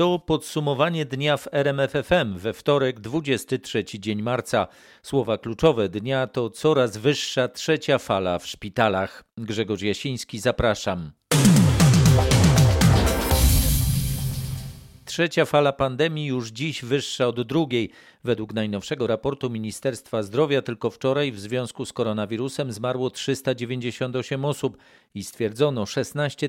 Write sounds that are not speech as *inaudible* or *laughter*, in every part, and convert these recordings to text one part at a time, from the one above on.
To podsumowanie dnia w RMFFM we wtorek 23 dzień marca. Słowa kluczowe dnia to coraz wyższa trzecia fala w szpitalach. Grzegorz Jasiński, zapraszam. Trzecia fala pandemii już dziś wyższa od drugiej. Według najnowszego raportu Ministerstwa Zdrowia tylko wczoraj w związku z koronawirusem zmarło 398 osób i stwierdzono 16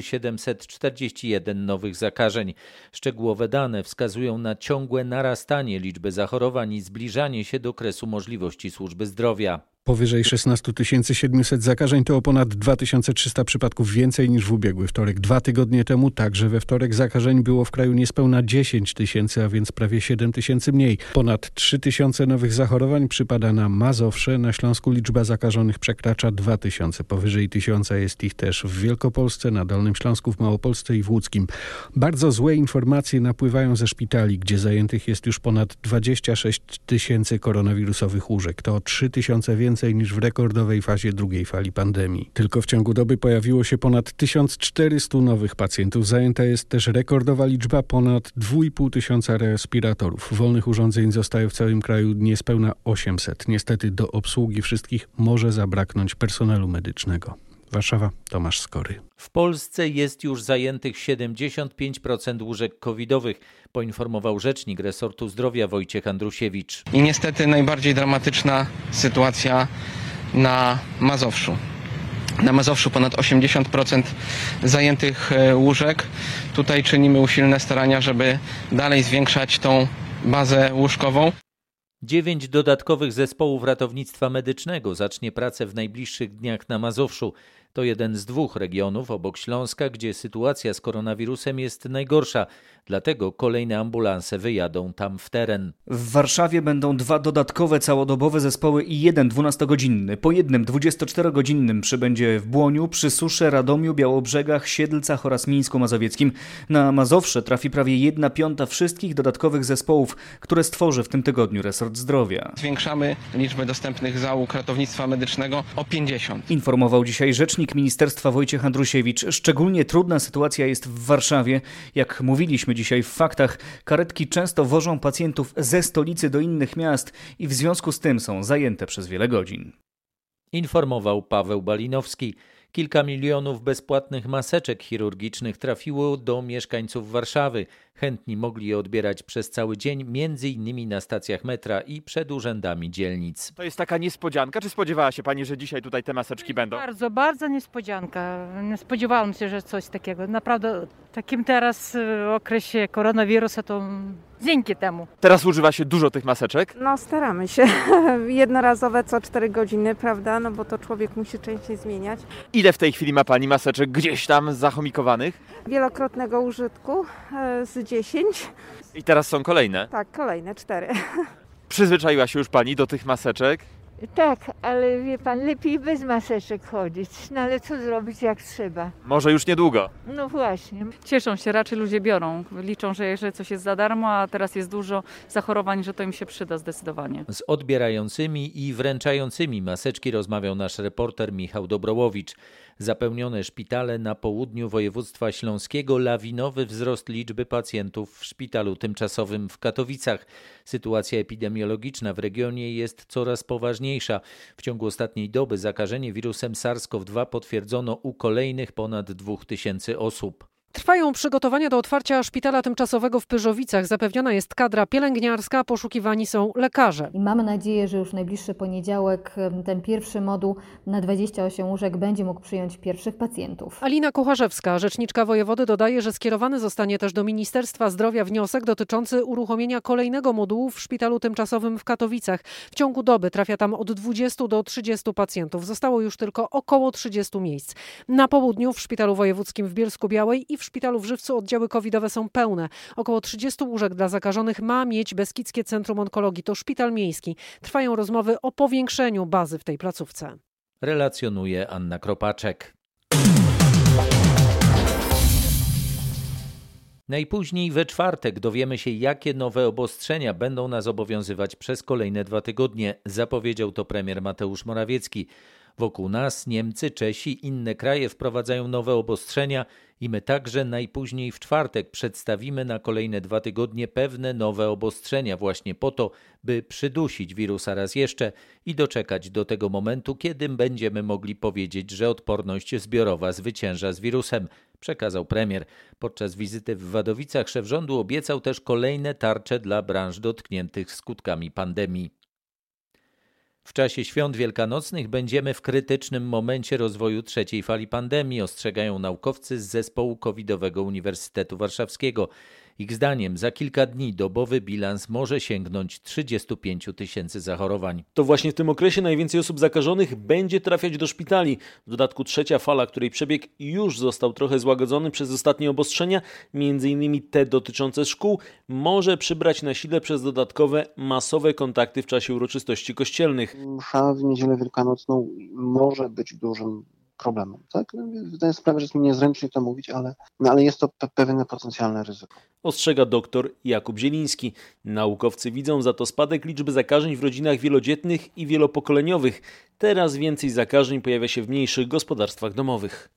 741 nowych zakażeń. Szczegółowe dane wskazują na ciągłe narastanie liczby zachorowań i zbliżanie się do kresu możliwości służby zdrowia. Powyżej 16 700 zakażeń to o ponad 2300 przypadków więcej niż w ubiegły wtorek. Dwa tygodnie temu także we wtorek zakażeń było w kraju niespełna 10 tysięcy, a więc prawie 7 tysięcy mniej. Ponad 3 tysiące nowych zachorowań przypada na Mazowsze. Na Śląsku liczba zakażonych przekracza 2 tysiące. Powyżej tysiąca jest ich też w Wielkopolsce, na Dolnym Śląsku, w Małopolsce i w Łódzkim. Bardzo złe informacje napływają ze szpitali, gdzie zajętych jest już ponad 26 tysięcy koronawirusowych łóżek. To 3 tysiące więcej więcej niż w rekordowej fazie drugiej fali pandemii. Tylko w ciągu doby pojawiło się ponad 1400 nowych pacjentów. Zajęta jest też rekordowa liczba ponad 2,5 tysiąca respiratorów. Wolnych urządzeń zostaje w całym kraju niespełna 800. Niestety do obsługi wszystkich może zabraknąć personelu medycznego. Warszawa, Tomasz Skory. W Polsce jest już zajętych 75% łóżek covidowych, poinformował rzecznik resortu zdrowia Wojciech Andrusiewicz. I niestety najbardziej dramatyczna sytuacja na Mazowszu. Na Mazowszu ponad 80% zajętych e, łóżek. Tutaj czynimy usilne starania, żeby dalej zwiększać tą bazę łóżkową. Dziewięć dodatkowych zespołów ratownictwa medycznego zacznie pracę w najbliższych dniach na Mazowszu. To jeden z dwóch regionów obok Śląska, gdzie sytuacja z koronawirusem jest najgorsza. Dlatego kolejne ambulanse wyjadą tam w teren. W Warszawie będą dwa dodatkowe całodobowe zespoły i jeden 12-godzinny. Po jednym 24-godzinnym przybędzie w Błoniu, przy Susze, Radomiu, Białobrzegach, Siedlcach oraz Mińsku Mazowieckim. Na Mazowsze trafi prawie jedna piąta wszystkich dodatkowych zespołów, które stworzy w tym tygodniu resort zdrowia. Zwiększamy liczbę dostępnych załóg ratownictwa medycznego o 50. Informował dzisiaj rzecznik ministerstwa Wojciech Andrusiewicz. Szczególnie trudna sytuacja jest w Warszawie. Jak mówiliśmy dzisiaj w faktach, karetki często wożą pacjentów ze stolicy do innych miast i w związku z tym są zajęte przez wiele godzin. Informował Paweł Balinowski. Kilka milionów bezpłatnych maseczek chirurgicznych trafiło do mieszkańców Warszawy. Chętni mogli je odbierać przez cały dzień, między innymi na stacjach metra i przed urzędami dzielnic. To jest taka niespodzianka. Czy spodziewała się Pani, że dzisiaj tutaj te maseczki będą? Bardzo, bardzo niespodzianka. Nie spodziewałam się, że coś takiego. Naprawdę w takim teraz y, okresie koronawirusa to dzięki temu. Teraz używa się dużo tych maseczek. No staramy się. *laughs* Jednorazowe co 4 godziny, prawda? No bo to człowiek musi częściej zmieniać. Ile w tej chwili ma Pani maseczek gdzieś tam zachomikowanych? Wielokrotnego użytku e, z 10. I teraz są kolejne. Tak, kolejne 4. *laughs* Przyzwyczaiła się już Pani do tych maseczek? Tak, ale wie pan, lepiej bez maseczek chodzić. No ale co zrobić jak trzeba? Może już niedługo. No właśnie. Cieszą się, raczej ludzie biorą. Liczą, że, że coś jest za darmo, a teraz jest dużo zachorowań, że to im się przyda zdecydowanie. Z odbierającymi i wręczającymi maseczki rozmawiał nasz reporter Michał Dobrołowicz. Zapełnione szpitale na południu województwa śląskiego, lawinowy wzrost liczby pacjentów w szpitalu tymczasowym w Katowicach. Sytuacja epidemiologiczna w regionie jest coraz poważniejsza. W ciągu ostatniej doby zakażenie wirusem SARS-CoV-2 potwierdzono u kolejnych ponad 2000 osób. Trwają przygotowania do otwarcia szpitala tymczasowego w Pyrzowicach. Zapewniona jest kadra pielęgniarska, poszukiwani są lekarze. I mamy nadzieję, że już w najbliższy poniedziałek ten pierwszy moduł na 28 łóżek będzie mógł przyjąć pierwszych pacjentów. Alina Kucharzewska, rzeczniczka wojewody, dodaje, że skierowany zostanie też do Ministerstwa Zdrowia wniosek dotyczący uruchomienia kolejnego modułu w szpitalu tymczasowym w Katowicach. W ciągu doby trafia tam od 20 do 30 pacjentów. Zostało już tylko około 30 miejsc. Na południu w szpitalu wojewódzkim w Bielsku Białej i w szpitalu w Żywcu oddziały covidowe są pełne. Około 30 łóżek dla zakażonych ma mieć Beskidzkie Centrum Onkologii. To szpital miejski. Trwają rozmowy o powiększeniu bazy w tej placówce. Relacjonuje Anna Kropaczek. Najpóźniej we czwartek dowiemy się, jakie nowe obostrzenia będą nas obowiązywać przez kolejne dwa tygodnie, zapowiedział to premier Mateusz Morawiecki. Wokół nas Niemcy, Czesi, inne kraje wprowadzają nowe obostrzenia i my także najpóźniej w czwartek przedstawimy na kolejne dwa tygodnie pewne nowe obostrzenia, właśnie po to, by przydusić wirusa raz jeszcze i doczekać do tego momentu, kiedy będziemy mogli powiedzieć, że odporność zbiorowa zwycięża z wirusem, przekazał premier. Podczas wizyty w Wadowicach szef rządu obiecał też kolejne tarcze dla branż dotkniętych skutkami pandemii. W czasie świąt wielkanocnych będziemy w krytycznym momencie rozwoju trzeciej fali pandemii, ostrzegają naukowcy z zespołu covidowego Uniwersytetu Warszawskiego. Ich zdaniem za kilka dni dobowy bilans może sięgnąć 35 tysięcy zachorowań. To właśnie w tym okresie najwięcej osób zakażonych będzie trafiać do szpitali. W dodatku trzecia fala, której przebieg już został trochę złagodzony przez ostatnie obostrzenia, m.in. te dotyczące szkół, może przybrać na sile przez dodatkowe masowe kontakty w czasie uroczystości kościelnych. Msza w niedzielę wielkanocną może być dużym problemem. Tak? No, zdaję sprawę, że jest mi niezręcznie to mówić, ale, no, ale jest to pe pewne potencjalne ryzyko. Ostrzega dr Jakub Zieliński. Naukowcy widzą za to spadek liczby zakażeń w rodzinach wielodzietnych i wielopokoleniowych. Teraz więcej zakażeń pojawia się w mniejszych gospodarstwach domowych.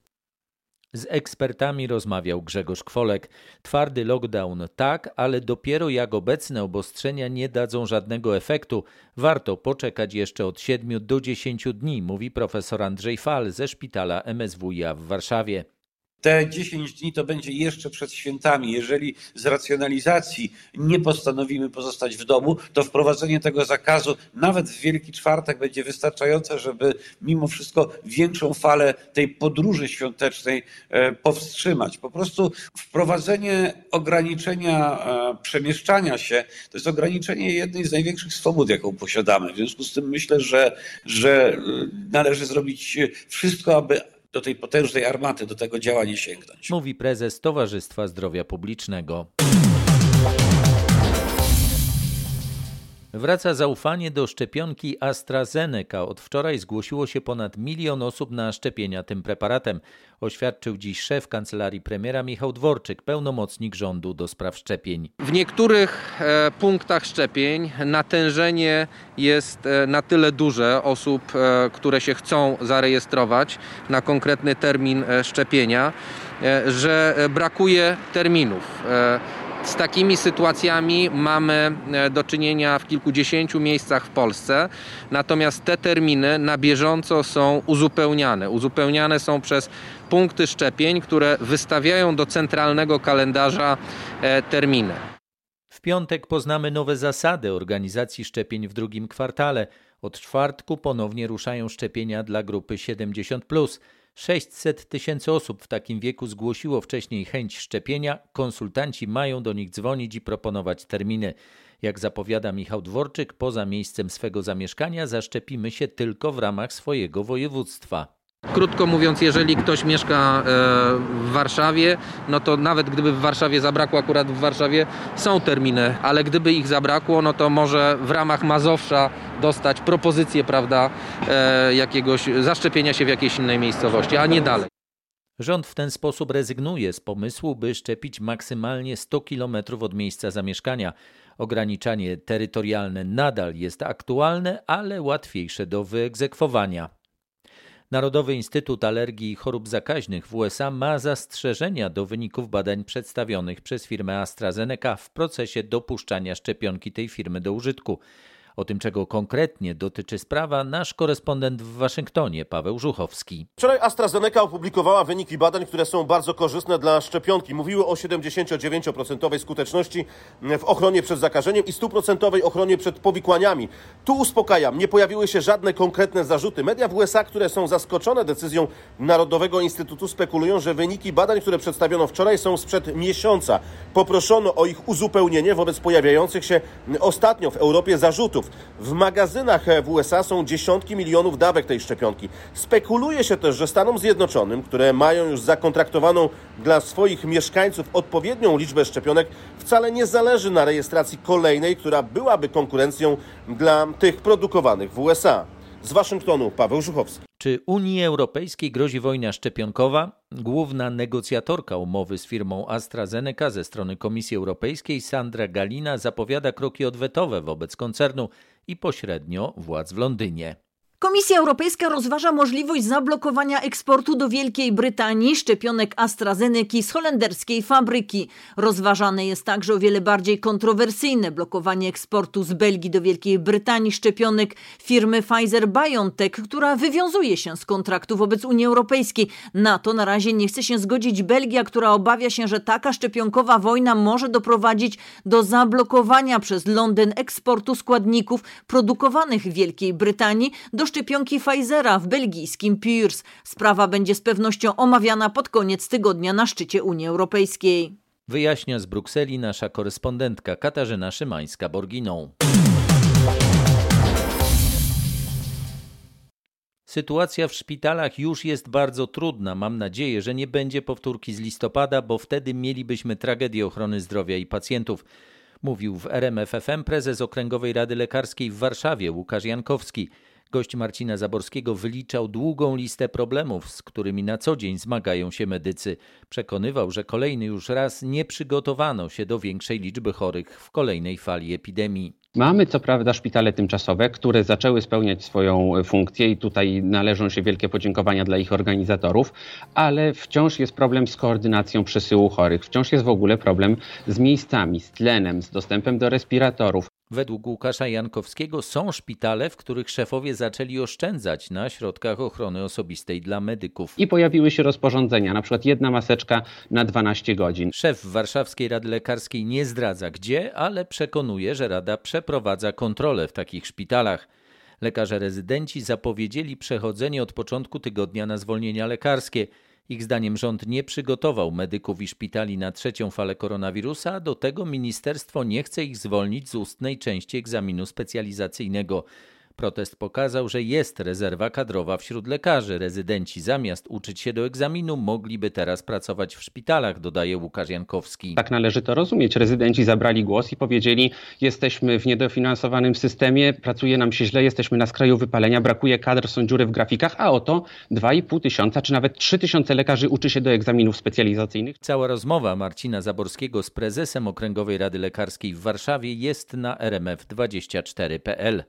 Z ekspertami rozmawiał Grzegorz Kwolek. Twardy lockdown tak, ale dopiero jak obecne obostrzenia nie dadzą żadnego efektu. Warto poczekać jeszcze od 7 do 10 dni, mówi profesor Andrzej Fal ze szpitala MSWiA w Warszawie. Te 10 dni to będzie jeszcze przed świętami. Jeżeli z racjonalizacji nie postanowimy pozostać w domu, to wprowadzenie tego zakazu nawet w Wielki Czwartek będzie wystarczające, żeby mimo wszystko większą falę tej podróży świątecznej e, powstrzymać. Po prostu wprowadzenie ograniczenia e, przemieszczania się to jest ograniczenie jednej z największych swobód, jaką posiadamy. W związku z tym myślę, że, że e, należy zrobić wszystko, aby do tej potężnej armaty, do tego działania sięgnąć. Mówi prezes Towarzystwa Zdrowia Publicznego. Wraca zaufanie do szczepionki AstraZeneca. Od wczoraj zgłosiło się ponad milion osób na szczepienia tym preparatem, oświadczył dziś szef kancelarii premiera Michał Dworczyk, pełnomocnik rządu do spraw szczepień. W niektórych e, punktach szczepień natężenie jest e, na tyle duże osób, e, które się chcą zarejestrować na konkretny termin szczepienia, że brakuje terminów. Z takimi sytuacjami mamy e, do czynienia w kilkudziesięciu miejscach w Polsce, natomiast te terminy na bieżąco są uzupełniane. Uzupełniane są przez punkty szczepień, które wystawiają do centralnego kalendarza e, terminy. W piątek poznamy nowe zasady organizacji szczepień w drugim kwartale. Od czwartku ponownie ruszają szczepienia dla grupy 70. 600 tysięcy osób w takim wieku zgłosiło wcześniej chęć szczepienia. Konsultanci mają do nich dzwonić i proponować terminy. Jak zapowiada Michał Dworczyk, poza miejscem swego zamieszkania zaszczepimy się tylko w ramach swojego województwa. Krótko mówiąc, jeżeli ktoś mieszka e, w Warszawie, no to nawet gdyby w Warszawie zabrakło, akurat w Warszawie są terminy, ale gdyby ich zabrakło, no to może w ramach Mazowsza dostać propozycję, prawda, e, jakiegoś zaszczepienia się w jakiejś innej miejscowości, a nie dalej. Rząd w ten sposób rezygnuje z pomysłu, by szczepić maksymalnie 100 km od miejsca zamieszkania. Ograniczanie terytorialne nadal jest aktualne, ale łatwiejsze do wyegzekwowania. Narodowy Instytut Alergii i Chorób Zakaźnych w USA ma zastrzeżenia do wyników badań przedstawionych przez firmę AstraZeneca w procesie dopuszczania szczepionki tej firmy do użytku. O tym, czego konkretnie dotyczy sprawa, nasz korespondent w Waszyngtonie, Paweł Żuchowski. Wczoraj AstraZeneca opublikowała wyniki badań, które są bardzo korzystne dla szczepionki. Mówiły o 79% skuteczności w ochronie przed zakażeniem i 100% ochronie przed powikłaniami. Tu uspokajam, nie pojawiły się żadne konkretne zarzuty. Media w USA, które są zaskoczone decyzją Narodowego Instytutu, spekulują, że wyniki badań, które przedstawiono wczoraj, są sprzed miesiąca. Poproszono o ich uzupełnienie wobec pojawiających się ostatnio w Europie zarzutów. W magazynach w USA są dziesiątki milionów dawek tej szczepionki. Spekuluje się też, że Stanom Zjednoczonym, które mają już zakontraktowaną dla swoich mieszkańców odpowiednią liczbę szczepionek, wcale nie zależy na rejestracji kolejnej, która byłaby konkurencją dla tych produkowanych w USA. Z Waszyngtonu Paweł Żuchowski. Czy Unii Europejskiej grozi wojna szczepionkowa? Główna negocjatorka umowy z firmą AstraZeneca ze strony Komisji Europejskiej, Sandra Galina, zapowiada kroki odwetowe wobec koncernu i pośrednio władz w Londynie. Komisja Europejska rozważa możliwość zablokowania eksportu do Wielkiej Brytanii szczepionek AstraZeneca z holenderskiej fabryki. Rozważane jest także o wiele bardziej kontrowersyjne blokowanie eksportu z Belgii do Wielkiej Brytanii szczepionek firmy Pfizer-BioNTech, która wywiązuje się z kontraktu wobec Unii Europejskiej. Na to na razie nie chce się zgodzić Belgia, która obawia się, że taka szczepionkowa wojna może doprowadzić do zablokowania przez Londyn eksportu składników produkowanych w Wielkiej Brytanii do szczepionki Pfizera w belgijskim Pirs. Sprawa będzie z pewnością omawiana pod koniec tygodnia na szczycie Unii Europejskiej. Wyjaśnia z Brukseli nasza korespondentka Katarzyna Szymańska-Borginą. Sytuacja w szpitalach już jest bardzo trudna. Mam nadzieję, że nie będzie powtórki z listopada, bo wtedy mielibyśmy tragedię ochrony zdrowia i pacjentów. Mówił w RMFFM prezes Okręgowej Rady Lekarskiej w Warszawie Łukasz Jankowski. Gość Marcina Zaborskiego wyliczał długą listę problemów, z którymi na co dzień zmagają się medycy. Przekonywał, że kolejny już raz nie przygotowano się do większej liczby chorych w kolejnej fali epidemii. Mamy co prawda szpitale tymczasowe, które zaczęły spełniać swoją funkcję i tutaj należą się wielkie podziękowania dla ich organizatorów, ale wciąż jest problem z koordynacją przesyłu chorych, wciąż jest w ogóle problem z miejscami, z tlenem, z dostępem do respiratorów. Według Łukasza Jankowskiego są szpitale, w których szefowie zaczęli oszczędzać na środkach ochrony osobistej dla medyków. I pojawiły się rozporządzenia, na przykład jedna maseczka na 12 godzin. Szef Warszawskiej Rady Lekarskiej nie zdradza gdzie, ale przekonuje, że Rada przeprowadza kontrolę w takich szpitalach. Lekarze rezydenci zapowiedzieli przechodzenie od początku tygodnia na zwolnienia lekarskie. Ich zdaniem rząd nie przygotował medyków i szpitali na trzecią falę koronawirusa, a do tego ministerstwo nie chce ich zwolnić z ustnej części egzaminu specjalizacyjnego. Protest pokazał, że jest rezerwa kadrowa wśród lekarzy. Rezydenci zamiast uczyć się do egzaminu mogliby teraz pracować w szpitalach, dodaje Łukasz Jankowski. Tak należy to rozumieć. Rezydenci zabrali głos i powiedzieli: Jesteśmy w niedofinansowanym systemie, pracuje nam się źle, jesteśmy na skraju wypalenia, brakuje kadr, są dziury w grafikach, a oto 2,5 tysiąca czy nawet 3 tysiące lekarzy uczy się do egzaminów specjalizacyjnych. Cała rozmowa Marcina Zaborskiego z prezesem Okręgowej Rady Lekarskiej w Warszawie jest na rmf24.pl.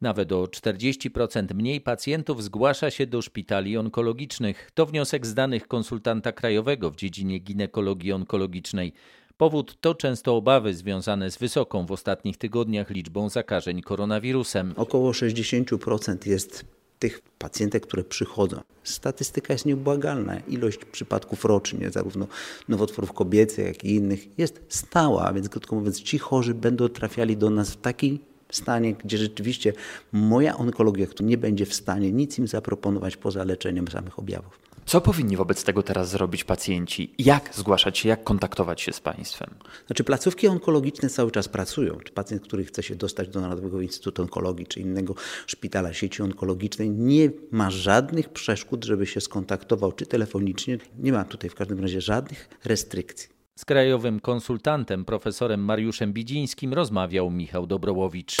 Nawet o 40% mniej pacjentów zgłasza się do szpitali onkologicznych. To wniosek z danych konsultanta krajowego w dziedzinie ginekologii onkologicznej. Powód to często obawy związane z wysoką w ostatnich tygodniach liczbą zakażeń koronawirusem. Około 60% jest tych pacjentek, które przychodzą. Statystyka jest nieubłagalna. Ilość przypadków rocznie, zarówno nowotworów kobiecych, jak i innych, jest stała, więc krótko mówiąc, ci chorzy będą trafiali do nas w takiej stanie, gdzie rzeczywiście moja onkologia, nie będzie w stanie nic im zaproponować poza leczeniem samych objawów. Co powinni wobec tego teraz zrobić pacjenci? Jak zgłaszać się, jak kontaktować się z państwem? Znaczy placówki onkologiczne cały czas pracują. Czy pacjent, który chce się dostać do Narodowego Instytutu Onkologii czy innego szpitala sieci onkologicznej, nie ma żadnych przeszkód, żeby się skontaktował, czy telefonicznie. Nie ma tutaj w każdym razie żadnych restrykcji. Z krajowym konsultantem profesorem Mariuszem Bidzińskim rozmawiał Michał Dobrołowicz.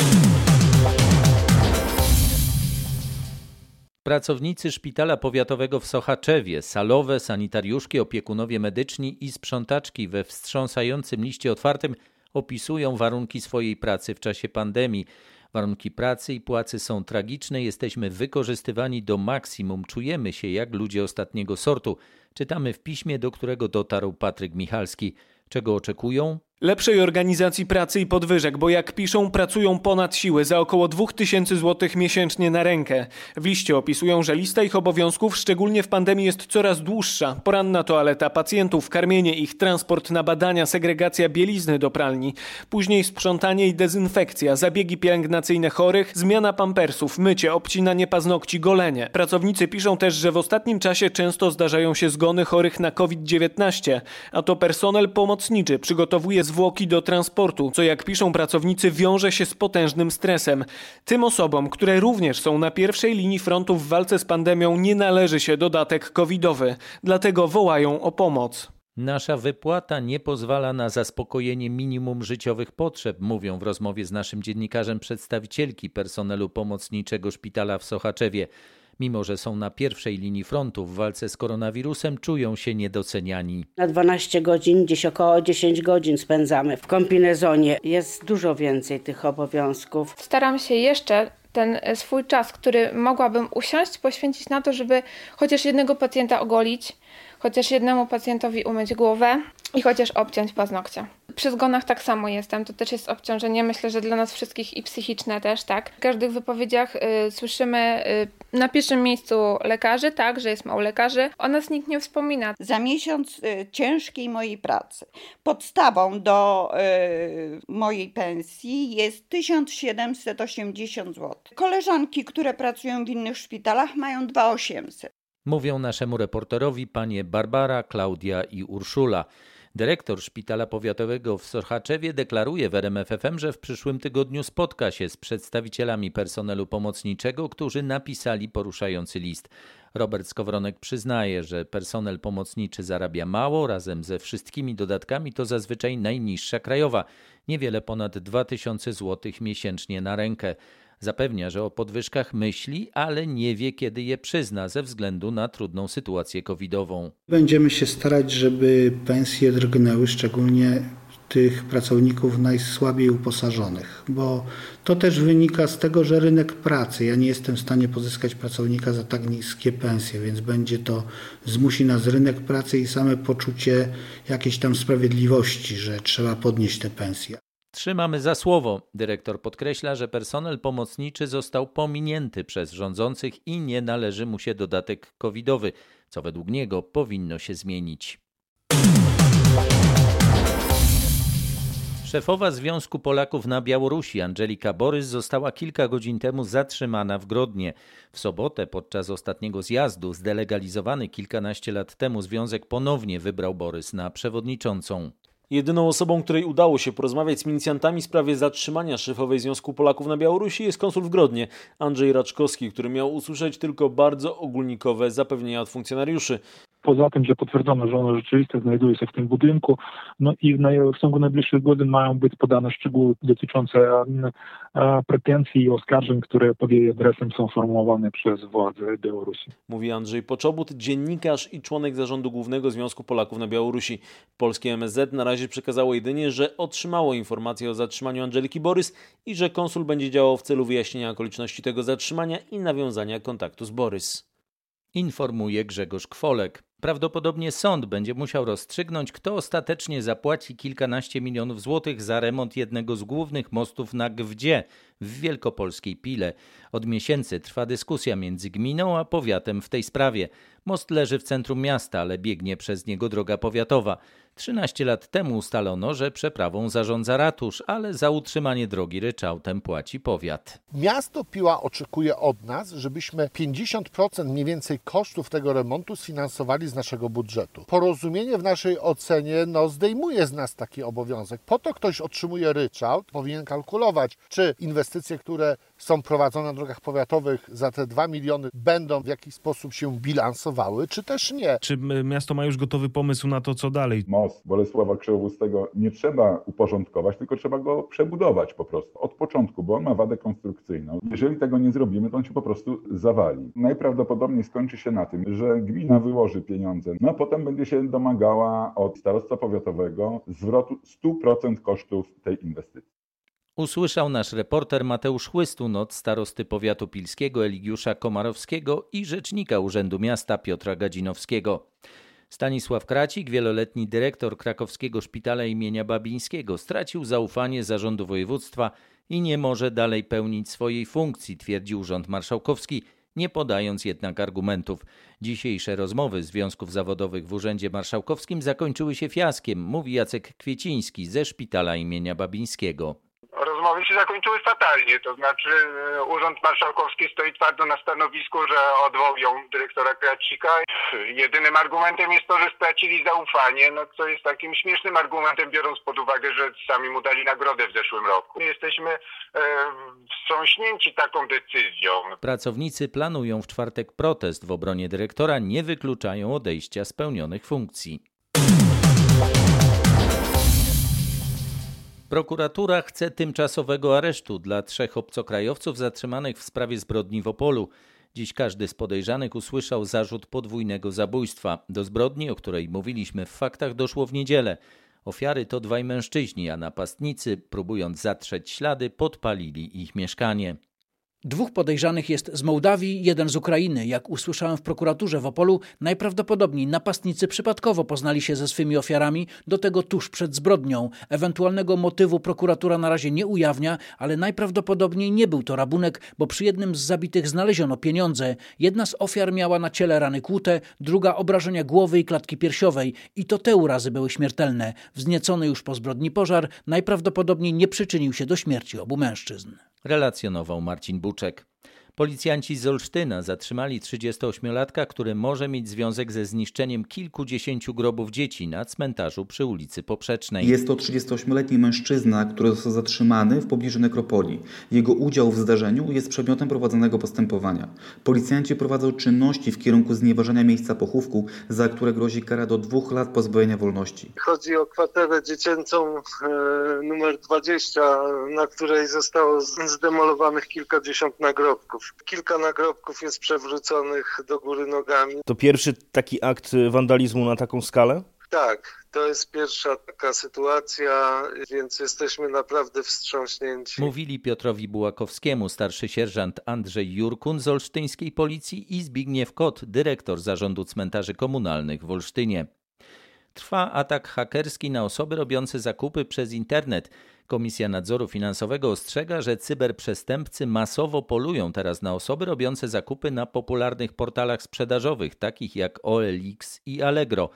Pracownicy szpitala powiatowego w Sochaczewie, salowe, sanitariuszki, opiekunowie medyczni i sprzątaczki we wstrząsającym liście otwartym opisują warunki swojej pracy w czasie pandemii. Warunki pracy i płacy są tragiczne, jesteśmy wykorzystywani do maksimum, czujemy się jak ludzie ostatniego sortu. Czytamy w piśmie, do którego dotarł Patryk Michalski. Czego oczekują? Lepszej organizacji pracy i podwyżek, bo jak piszą, pracują ponad siły za około 2000 zł miesięcznie na rękę. W liście opisują, że lista ich obowiązków, szczególnie w pandemii, jest coraz dłuższa. Poranna toaleta pacjentów, karmienie ich, transport na badania, segregacja bielizny do pralni, później sprzątanie i dezynfekcja, zabiegi pielęgnacyjne chorych, zmiana pampersów, mycie, obcinanie paznokci, golenie. Pracownicy piszą też, że w ostatnim czasie często zdarzają się zgony chorych na COVID-19, a to personel pomocniczy przygotowuje zwłoki do transportu, co jak piszą pracownicy wiąże się z potężnym stresem. Tym osobom, które również są na pierwszej linii frontu w walce z pandemią nie należy się dodatek covidowy, dlatego wołają o pomoc. Nasza wypłata nie pozwala na zaspokojenie minimum życiowych potrzeb, mówią w rozmowie z naszym dziennikarzem przedstawicielki personelu pomocniczego szpitala w Sochaczewie. Mimo, że są na pierwszej linii frontu w walce z koronawirusem, czują się niedoceniani. Na 12 godzin, gdzieś około 10 godzin spędzamy w kombinezonie. Jest dużo więcej tych obowiązków. Staram się jeszcze ten swój czas, który mogłabym usiąść, poświęcić na to, żeby chociaż jednego pacjenta ogolić, chociaż jednemu pacjentowi umyć głowę i chociaż obciąć paznokcie. Przy zgonach tak samo jestem, to też jest obciążenie, myślę, że dla nas wszystkich i psychiczne też, tak. W każdych wypowiedziach y, słyszymy y, na pierwszym miejscu lekarzy, tak, że jest mało lekarzy, o nas nikt nie wspomina. Za miesiąc y, ciężkiej mojej pracy podstawą do y, mojej pensji jest 1780 zł. Koleżanki, które pracują w innych szpitalach mają 2800. Mówią naszemu reporterowi panie Barbara, Klaudia i Urszula. Dyrektor szpitala powiatowego w Sochaczewie deklaruje w RMFFM, że w przyszłym tygodniu spotka się z przedstawicielami personelu pomocniczego, którzy napisali poruszający list. Robert Skowronek przyznaje, że personel pomocniczy zarabia mało, razem ze wszystkimi dodatkami to zazwyczaj najniższa krajowa, niewiele ponad 2000 zł miesięcznie na rękę. Zapewnia, że o podwyżkach myśli, ale nie wie, kiedy je przyzna ze względu na trudną sytuację covidową. Będziemy się starać, żeby pensje drgnęły, szczególnie tych pracowników najsłabiej uposażonych, bo to też wynika z tego, że rynek pracy, ja nie jestem w stanie pozyskać pracownika za tak niskie pensje, więc będzie to zmusi nas rynek pracy i same poczucie jakiejś tam sprawiedliwości, że trzeba podnieść te pensje. Trzymamy za słowo. Dyrektor podkreśla, że personel pomocniczy został pominięty przez rządzących i nie należy mu się dodatek covidowy, co według niego powinno się zmienić. Szefowa Związku Polaków na Białorusi Angelika Borys została kilka godzin temu zatrzymana w Grodnie. W sobotę podczas ostatniego zjazdu zdelegalizowany kilkanaście lat temu związek ponownie wybrał Borys na przewodniczącą. Jedyną osobą, której udało się porozmawiać z milicjantami w sprawie zatrzymania szefowej Związku Polaków na Białorusi jest konsul w Grodnie, Andrzej Raczkowski, który miał usłyszeć tylko bardzo ogólnikowe zapewnienia od funkcjonariuszy. Poza tym, że potwierdzono, że ona rzeczywiście znajduje się w tym budynku, no i w ciągu najbliższych godzin mają być podane szczegóły dotyczące pretensji i oskarżeń, które pod jej adresem są formułowane przez władze Białorusi. Mówi Andrzej Poczobut, dziennikarz i członek zarządu Głównego Związku Polaków na Białorusi. Polskie MSZ na razie przekazało jedynie, że otrzymało informację o zatrzymaniu Angeliki Borys i że konsul będzie działał w celu wyjaśnienia okoliczności tego zatrzymania i nawiązania kontaktu z Borys. Informuje Grzegorz Kwolek. Prawdopodobnie sąd będzie musiał rozstrzygnąć, kto ostatecznie zapłaci kilkanaście milionów złotych za remont jednego z głównych mostów na Gwdzie w wielkopolskiej Pile. Od miesięcy trwa dyskusja między gminą a powiatem w tej sprawie. Most leży w centrum miasta, ale biegnie przez niego droga powiatowa. 13 lat temu ustalono, że przeprawą zarządza ratusz, ale za utrzymanie drogi ryczałtem płaci powiat. Miasto Piła oczekuje od nas, żebyśmy 50% mniej więcej kosztów tego remontu sfinansowali z naszego budżetu. Porozumienie w naszej ocenie no, zdejmuje z nas taki obowiązek. Po to ktoś otrzymuje ryczałt, powinien kalkulować, czy inwestycje, które są prowadzone na drogach powiatowych za te 2 miliony będą w jakiś sposób się bilansowały, czy też nie. Czy miasto ma już gotowy pomysł na to, co dalej? Most Bolesława Krzywoustego nie trzeba uporządkować, tylko trzeba go przebudować po prostu od początku, bo on ma wadę konstrukcyjną. Jeżeli tego nie zrobimy, to on się po prostu zawali. Najprawdopodobniej skończy się na tym, że gmina wyłoży pieniądze, no a potem będzie się domagała od starostwa powiatowego zwrotu 100% kosztów tej inwestycji. Usłyszał nasz reporter Mateusz Chłystun od starosty powiatu pilskiego Eligiusza Komarowskiego i rzecznika Urzędu Miasta Piotra Gadzinowskiego. Stanisław Kracik, wieloletni dyrektor krakowskiego szpitala imienia Babińskiego, stracił zaufanie zarządu województwa i nie może dalej pełnić swojej funkcji, twierdził Urząd Marszałkowski, nie podając jednak argumentów. Dzisiejsze rozmowy związków zawodowych w Urzędzie Marszałkowskim zakończyły się fiaskiem, mówi Jacek Kwieciński ze szpitala imienia Babińskiego rozmowy się zakończyły fatalnie. To znaczy e, Urząd Marszałkowski stoi twardo na stanowisku, że odwołują dyrektora Kracika. Jedynym argumentem jest to, że stracili zaufanie, no co jest takim śmiesznym argumentem, biorąc pod uwagę, że sami mu dali nagrodę w zeszłym roku. Jesteśmy e, wstrząśnięci taką decyzją. Pracownicy planują w czwartek protest w obronie dyrektora, nie wykluczają odejścia z pełnionych funkcji. Prokuratura chce tymczasowego aresztu dla trzech obcokrajowców zatrzymanych w sprawie zbrodni w Opolu. Dziś każdy z podejrzanych usłyszał zarzut podwójnego zabójstwa. Do zbrodni, o której mówiliśmy w faktach, doszło w niedzielę. Ofiary to dwaj mężczyźni, a napastnicy, próbując zatrzeć ślady, podpalili ich mieszkanie. Dwóch podejrzanych jest z Mołdawii, jeden z Ukrainy. Jak usłyszałem w prokuraturze w Opolu, najprawdopodobniej napastnicy przypadkowo poznali się ze swymi ofiarami, do tego tuż przed zbrodnią. Ewentualnego motywu prokuratura na razie nie ujawnia, ale najprawdopodobniej nie był to rabunek, bo przy jednym z zabitych znaleziono pieniądze. Jedna z ofiar miała na ciele rany kłute, druga obrażenia głowy i klatki piersiowej i to te urazy były śmiertelne. Wzniecony już po zbrodni pożar najprawdopodobniej nie przyczynił się do śmierci obu mężczyzn. Relacjonował Marcin Buczek. Policjanci z Olsztyna zatrzymali 38-latka, który może mieć związek ze zniszczeniem kilkudziesięciu grobów dzieci na cmentarzu przy ulicy Poprzecznej. Jest to 38-letni mężczyzna, który został zatrzymany w pobliżu nekropolii. Jego udział w zdarzeniu jest przedmiotem prowadzonego postępowania. Policjanci prowadzą czynności w kierunku znieważenia miejsca pochówku, za które grozi kara do dwóch lat pozbawienia wolności. Chodzi o kwaterę dziecięcą e, numer 20, na której zostało zdemolowanych kilkadziesiąt nagrobków. Kilka nagrobków jest przewróconych do góry nogami. To pierwszy taki akt wandalizmu na taką skalę? Tak, to jest pierwsza taka sytuacja, więc jesteśmy naprawdę wstrząśnięci. Mówili Piotrowi Bułakowskiemu starszy sierżant Andrzej Jurkun z olsztyńskiej policji i Zbigniew Kot, dyrektor zarządu cmentarzy komunalnych w Olsztynie. Trwa atak hakerski na osoby robiące zakupy przez internet. Komisja Nadzoru Finansowego ostrzega, że cyberprzestępcy masowo polują teraz na osoby robiące zakupy na popularnych portalach sprzedażowych, takich jak OLX i Allegro.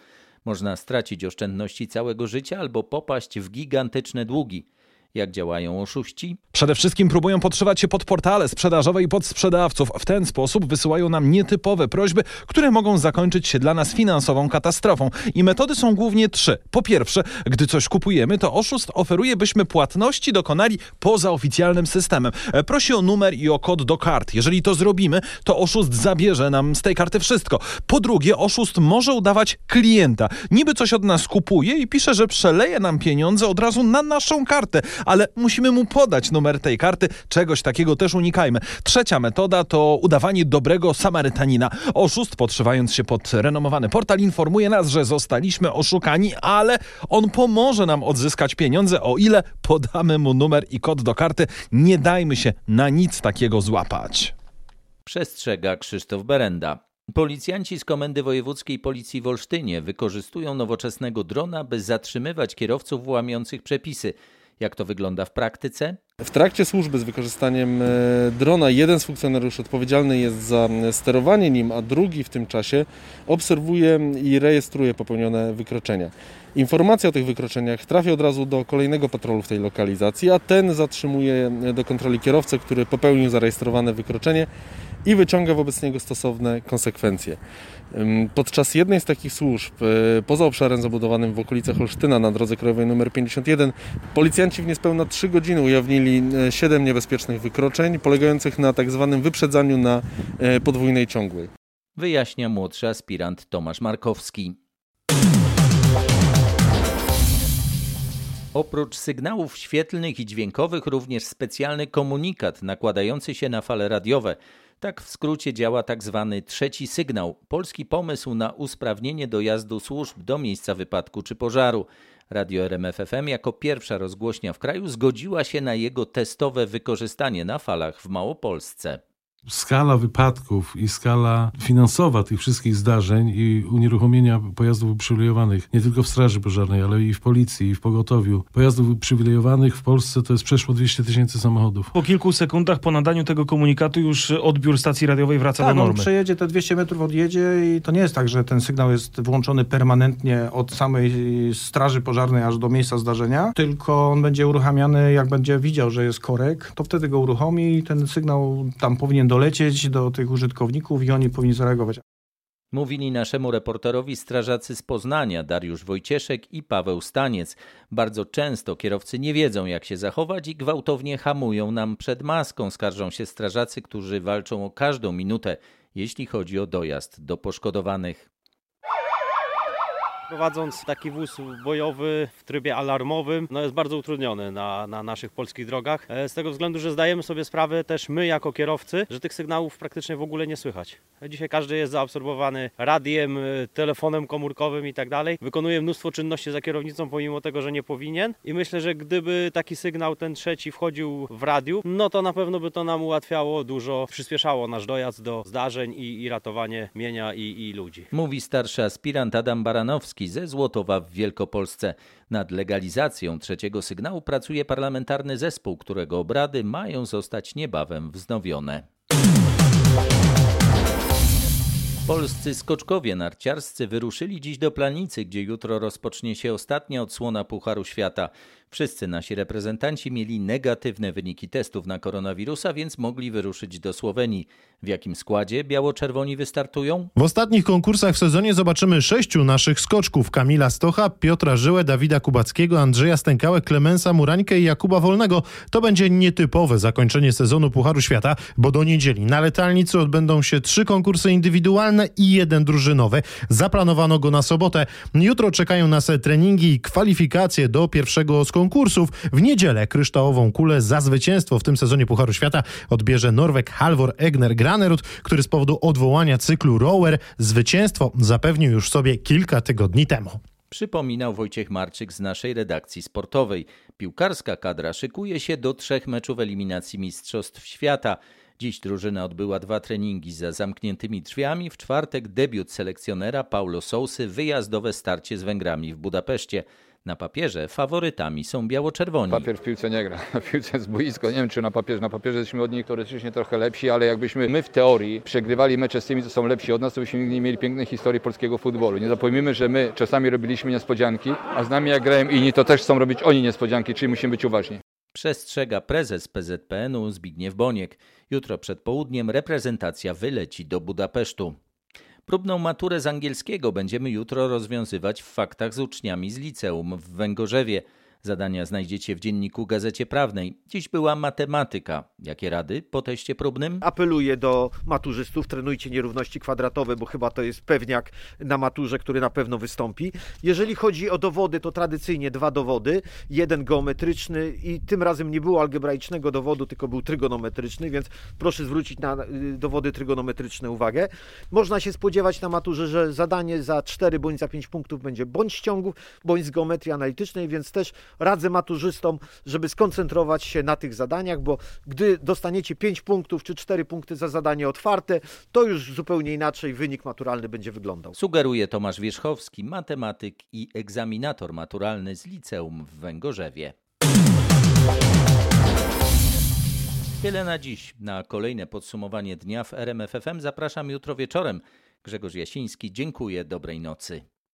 Można stracić oszczędności całego życia albo popaść w gigantyczne długi. Jak działają oszuści? Przede wszystkim próbują podszywać się pod portale sprzedażowe i pod sprzedawców. W ten sposób wysyłają nam nietypowe prośby, które mogą zakończyć się dla nas finansową katastrofą. I metody są głównie trzy. Po pierwsze, gdy coś kupujemy, to oszust oferuje, byśmy płatności dokonali poza oficjalnym systemem. E, prosi o numer i o kod do kart. Jeżeli to zrobimy, to oszust zabierze nam z tej karty wszystko. Po drugie, oszust może udawać klienta. Niby coś od nas kupuje i pisze, że przeleje nam pieniądze od razu na naszą kartę ale musimy mu podać numer tej karty. Czegoś takiego też unikajmy. Trzecia metoda to udawanie dobrego Samarytanina. Oszust, podszywając się pod renomowany portal, informuje nas, że zostaliśmy oszukani, ale on pomoże nam odzyskać pieniądze, o ile podamy mu numer i kod do karty. Nie dajmy się na nic takiego złapać. Przestrzega Krzysztof Berenda. Policjanci z Komendy Wojewódzkiej Policji w Olsztynie wykorzystują nowoczesnego drona, by zatrzymywać kierowców łamiących przepisy. Jak to wygląda w praktyce? W trakcie służby z wykorzystaniem e, drona jeden z funkcjonariuszy odpowiedzialny jest za sterowanie nim, a drugi w tym czasie obserwuje i rejestruje popełnione wykroczenia. Informacja o tych wykroczeniach trafia od razu do kolejnego patrolu w tej lokalizacji, a ten zatrzymuje do kontroli kierowcę, który popełnił zarejestrowane wykroczenie i wyciąga wobec niego stosowne konsekwencje. Podczas jednej z takich służb, e, poza obszarem zabudowanym w okolicach Olsztyna na drodze krajowej nr 51, policjanci w niespełna 3 godziny ujawnili 7 e, niebezpiecznych wykroczeń, polegających na tak zwanym wyprzedzaniu na e, podwójnej ciągłej. Wyjaśnia młodszy aspirant Tomasz Markowski. Oprócz sygnałów świetlnych i dźwiękowych, również specjalny komunikat nakładający się na fale radiowe – tak w skrócie działa tak zwany trzeci sygnał, polski pomysł na usprawnienie dojazdu służb do miejsca wypadku czy pożaru. Radio RMFFM jako pierwsza rozgłośnia w kraju zgodziła się na jego testowe wykorzystanie na falach w Małopolsce skala wypadków i skala finansowa tych wszystkich zdarzeń i unieruchomienia pojazdów uprzywilejowanych nie tylko w Straży Pożarnej, ale i w Policji, i w Pogotowiu. Pojazdów uprzywilejowanych w Polsce to jest przeszło 200 tysięcy samochodów. Po kilku sekundach po nadaniu tego komunikatu już odbiór stacji radiowej wraca tak, do normy. on przejedzie te 200 metrów, odjedzie i to nie jest tak, że ten sygnał jest włączony permanentnie od samej Straży Pożarnej aż do miejsca zdarzenia, tylko on będzie uruchamiany, jak będzie widział, że jest korek, to wtedy go uruchomi i ten sygnał tam powinien dolecieć do tych użytkowników i oni powinni zareagować. Mówili naszemu reporterowi strażacy z Poznania, Dariusz Wojcieszek i Paweł Staniec. Bardzo często kierowcy nie wiedzą, jak się zachować i gwałtownie hamują nam przed maską, skarżą się strażacy, którzy walczą o każdą minutę, jeśli chodzi o dojazd do poszkodowanych. Prowadząc taki wóz bojowy w trybie alarmowym, no jest bardzo utrudniony na, na naszych polskich drogach. E, z tego względu, że zdajemy sobie sprawę też my jako kierowcy, że tych sygnałów praktycznie w ogóle nie słychać. Dzisiaj każdy jest zaabsorbowany radiem, e, telefonem komórkowym i tak dalej. Wykonuje mnóstwo czynności za kierownicą, pomimo tego, że nie powinien. I myślę, że gdyby taki sygnał, ten trzeci, wchodził w radiu, no to na pewno by to nam ułatwiało dużo, przyspieszało nasz dojazd do zdarzeń i, i ratowanie mienia i, i ludzi. Mówi starszy aspirant Adam Baranowski ze Złotowa w Wielkopolsce. Nad legalizacją trzeciego sygnału pracuje parlamentarny zespół, którego obrady mają zostać niebawem wznowione. Polscy skoczkowie narciarscy wyruszyli dziś do Planicy, gdzie jutro rozpocznie się ostatnia odsłona Pucharu Świata. Wszyscy nasi reprezentanci mieli negatywne wyniki testów na koronawirusa, więc mogli wyruszyć do Słowenii. W jakim składzie biało-czerwoni wystartują? W ostatnich konkursach w sezonie zobaczymy sześciu naszych skoczków: Kamila Stocha, Piotra Żyłę, Dawida Kubackiego, Andrzeja Stękałę, Klemensa Murańkę i Jakuba Wolnego. To będzie nietypowe zakończenie sezonu Pucharu Świata, bo do niedzieli na letalnicy odbędą się trzy konkursy indywidualne i jeden drużynowy. Zaplanowano go na sobotę. Jutro czekają nas treningi i kwalifikacje do pierwszego z konkursów. W niedzielę kryształową kulę za zwycięstwo w tym sezonie Pucharu Świata odbierze Norweg Halvor Egner Granerud, który z powodu odwołania cyklu Rower zwycięstwo zapewnił już sobie kilka tygodni temu. Przypominał Wojciech Marczyk z naszej redakcji sportowej. Piłkarska kadra szykuje się do trzech meczów eliminacji Mistrzostw Świata. Dziś drużyna odbyła dwa treningi za zamkniętymi drzwiami. W czwartek debiut selekcjonera Paulo Sousy, wyjazdowe starcie z Węgrami w Budapeszcie. Na papierze faworytami są biało-czerwoni. Papier w piłce nie gra. *laughs* Na piłce jest boisko. Nie wiem, czy na papierze. Na papierze jesteśmy od nich teoretycznie trochę lepsi, ale jakbyśmy my w teorii przegrywali mecze z tymi, co są lepsi od nas, to byśmy nigdy nie mieli pięknej historii polskiego futbolu. Nie zapomnijmy, że my czasami robiliśmy niespodzianki, a z nami jak grają inni, to też chcą robić oni niespodzianki, czyli musimy być uważni. Przestrzega prezes PZPN-u Zbigniew Boniek. Jutro przed południem reprezentacja wyleci do Budapesztu. Próbną maturę z angielskiego będziemy jutro rozwiązywać w faktach z uczniami z liceum w Węgorzewie. Zadania znajdziecie w dzienniku Gazecie Prawnej. Dziś była matematyka. Jakie rady po teście próbnym? Apeluję do maturzystów, trenujcie nierówności kwadratowe, bo chyba to jest pewniak na maturze, który na pewno wystąpi. Jeżeli chodzi o dowody, to tradycyjnie dwa dowody. Jeden geometryczny i tym razem nie było algebraicznego dowodu, tylko był trygonometryczny, więc proszę zwrócić na y, dowody trygonometryczne uwagę. Można się spodziewać na maturze, że zadanie za 4 bądź za 5 punktów będzie bądź ciągów, bądź z geometrii analitycznej, więc też radzę maturzystom, żeby skoncentrować się na tych zadaniach, bo gdy dostaniecie 5 punktów czy 4 punkty za zadanie otwarte, to już zupełnie inaczej wynik maturalny będzie wyglądał. Sugeruje Tomasz Wierzchowski, matematyk i egzaminator maturalny z liceum w Węgorzewie. Tyle na dziś. Na kolejne podsumowanie dnia w RMFFM zapraszam jutro wieczorem. Grzegorz Jasiński, dziękuję, dobrej nocy.